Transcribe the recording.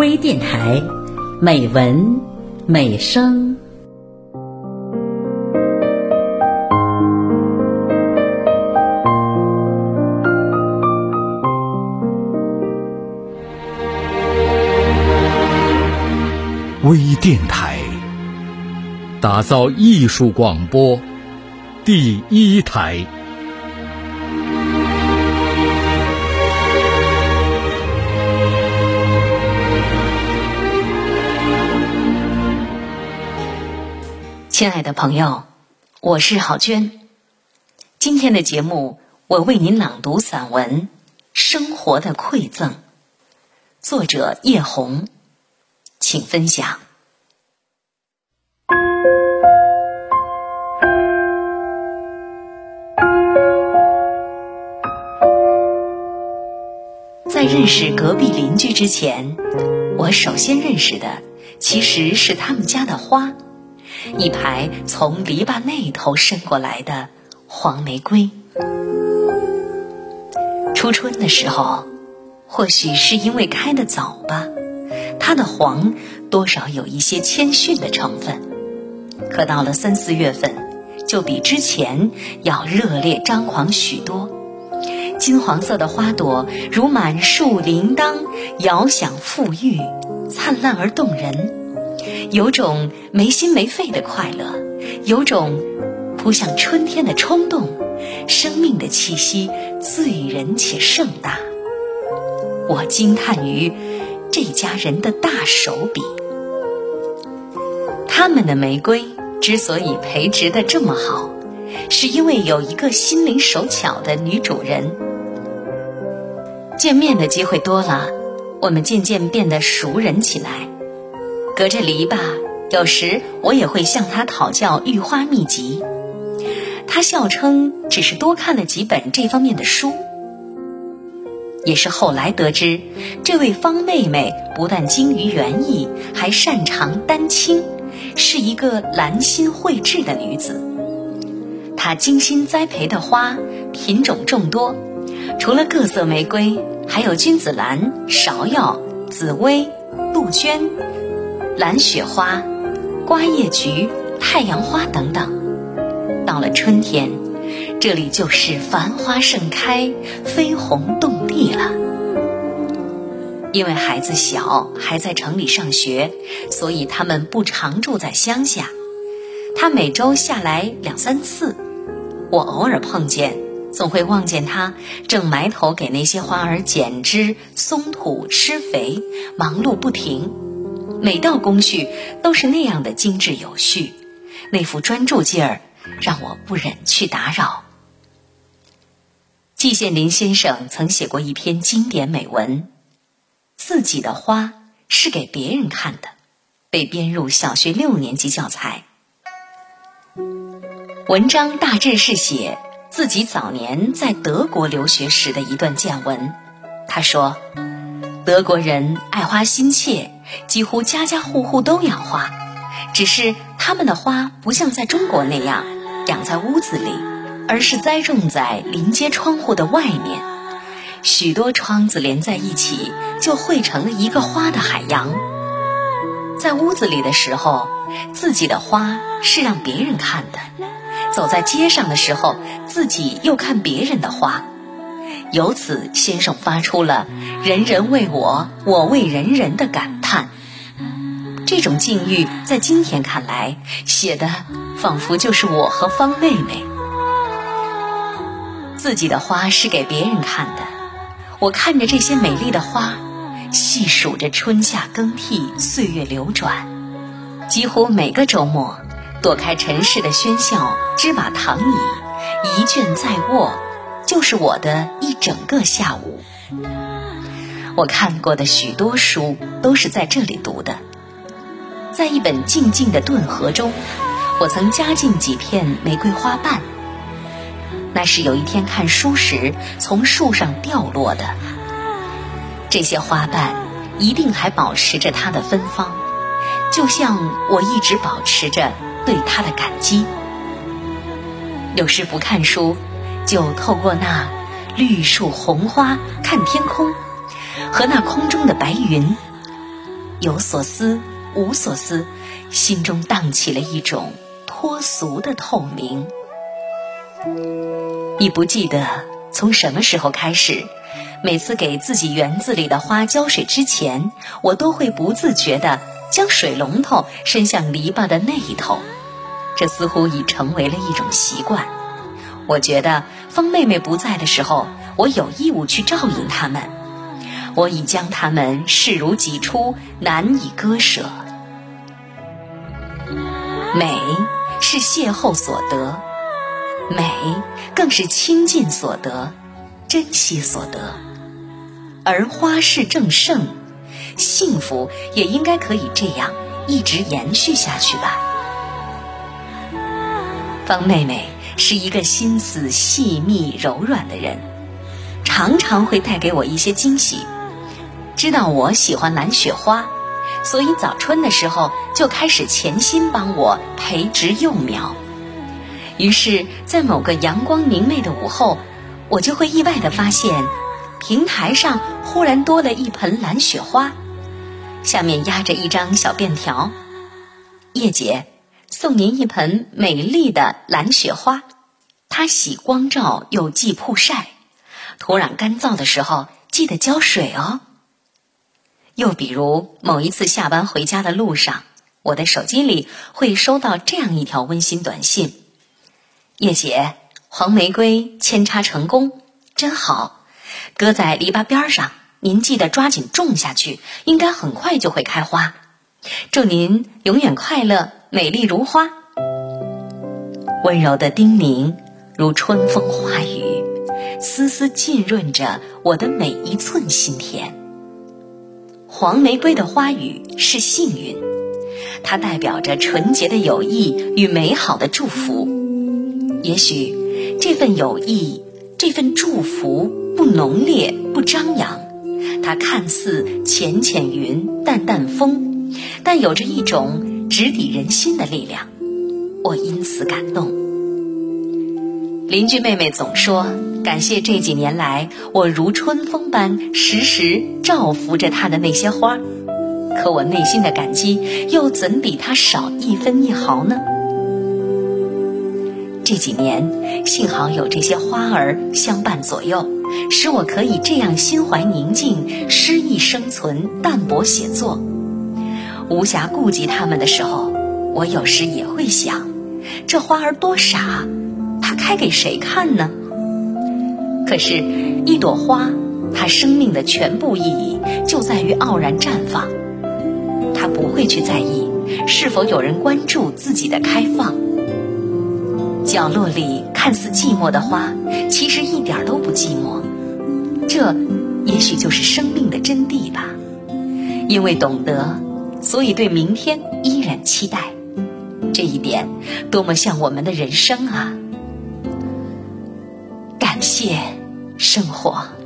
微电台，美文美声。微电台，打造艺术广播第一台。亲爱的朋友，我是郝娟。今天的节目，我为您朗读散文《生活的馈赠》，作者叶红，请分享。在认识隔壁邻居之前，我首先认识的其实是他们家的花。一排从篱笆那头伸过来的黄玫瑰。初春的时候，或许是因为开得早吧，它的黄多少有一些谦逊的成分。可到了三四月份，就比之前要热烈张狂许多。金黄色的花朵如满树铃铛，遥响馥郁，灿烂而动人。有种没心没肺的快乐，有种扑向春天的冲动，生命的气息醉人且盛大。我惊叹于这家人的大手笔。他们的玫瑰之所以培植的这么好，是因为有一个心灵手巧的女主人。见面的机会多了，我们渐渐变得熟人起来。隔着篱笆，有时我也会向他讨教育花秘籍。他笑称只是多看了几本这方面的书。也是后来得知，这位方妹妹不但精于园艺，还擅长丹青，是一个兰心蕙质的女子。她精心栽培的花品种众多，除了各色玫瑰，还有君子兰、芍药、紫薇、杜鹃。蓝雪花、瓜叶菊、太阳花等等，到了春天，这里就是繁花盛开、飞红动地了。因为孩子小，还在城里上学，所以他们不常住在乡下。他每周下来两三次，我偶尔碰见，总会望见他正埋头给那些花儿剪枝、松土、施肥，忙碌不停。每道工序都是那样的精致有序，那副专注劲儿让我不忍去打扰。季羡林先生曾写过一篇经典美文，《自己的花是给别人看的》，被编入小学六年级教材。文章大致是写自己早年在德国留学时的一段见闻。他说。德国人爱花心切，几乎家家户户都养花，只是他们的花不像在中国那样养在屋子里，而是栽种在临街窗户的外面。许多窗子连在一起，就汇成了一个花的海洋。在屋子里的时候，自己的花是让别人看的；走在街上的时候，自己又看别人的花。由此，先生发出了“人人为我，我为人人”的感叹。这种境遇在今天看来，写的仿佛就是我和方妹妹。自己的花是给别人看的，我看着这些美丽的花，细数着春夏更替，岁月流转。几乎每个周末，躲开尘世的喧嚣，支把躺椅，一卷在握。就是我的一整个下午。我看过的许多书都是在这里读的。在一本静静的顿河中，我曾加进几片玫瑰花瓣。那是有一天看书时从树上掉落的。这些花瓣一定还保持着它的芬芳，就像我一直保持着对它的感激。有时不看书。就透过那绿树红花看天空，和那空中的白云，有所思无所思，心中荡起了一种脱俗的透明。你不记得从什么时候开始，每次给自己园子里的花浇水之前，我都会不自觉地将水龙头伸向篱笆的那一头。这似乎已成为了一种习惯。我觉得方妹妹不在的时候，我有义务去照应他们。我已将他们视如己出，难以割舍。美是邂逅所得，美更是亲近所得，珍惜所得。而花是正盛，幸福也应该可以这样一直延续下去吧。方妹妹是一个心思细密柔软的人，常常会带给我一些惊喜。知道我喜欢蓝雪花，所以早春的时候就开始潜心帮我培植幼苗。于是，在某个阳光明媚的午后，我就会意外地发现，平台上忽然多了一盆蓝雪花，下面压着一张小便条：“叶姐。”送您一盆美丽的蓝雪花，它喜光照又忌曝晒，土壤干燥的时候记得浇水哦。又比如某一次下班回家的路上，我的手机里会收到这样一条温馨短信：“叶姐，黄玫瑰扦插成功，真好，搁在篱笆边上，您记得抓紧种下去，应该很快就会开花。祝您永远快乐。”美丽如花，温柔的叮咛如春风化雨，丝丝浸润着我的每一寸心田。黄玫瑰的花语是幸运，它代表着纯洁的友谊与美好的祝福。也许这份友谊，这份祝福不浓烈不张扬，它看似浅浅云淡淡风，但有着一种。直抵人心的力量，我因此感动。邻居妹妹总说感谢这几年来我如春风般时时照拂着他的那些花，可我内心的感激又怎比他少一分一毫呢？这几年幸好有这些花儿相伴左右，使我可以这样心怀宁静、诗意生存、淡泊写作。无暇顾及他们的时候，我有时也会想：这花儿多傻，它开给谁看呢？可是，一朵花，它生命的全部意义就在于傲然绽放。它不会去在意是否有人关注自己的开放。角落里看似寂寞的花，其实一点都不寂寞。这，也许就是生命的真谛吧。因为懂得。所以，对明天依然期待，这一点多么像我们的人生啊！感谢生活。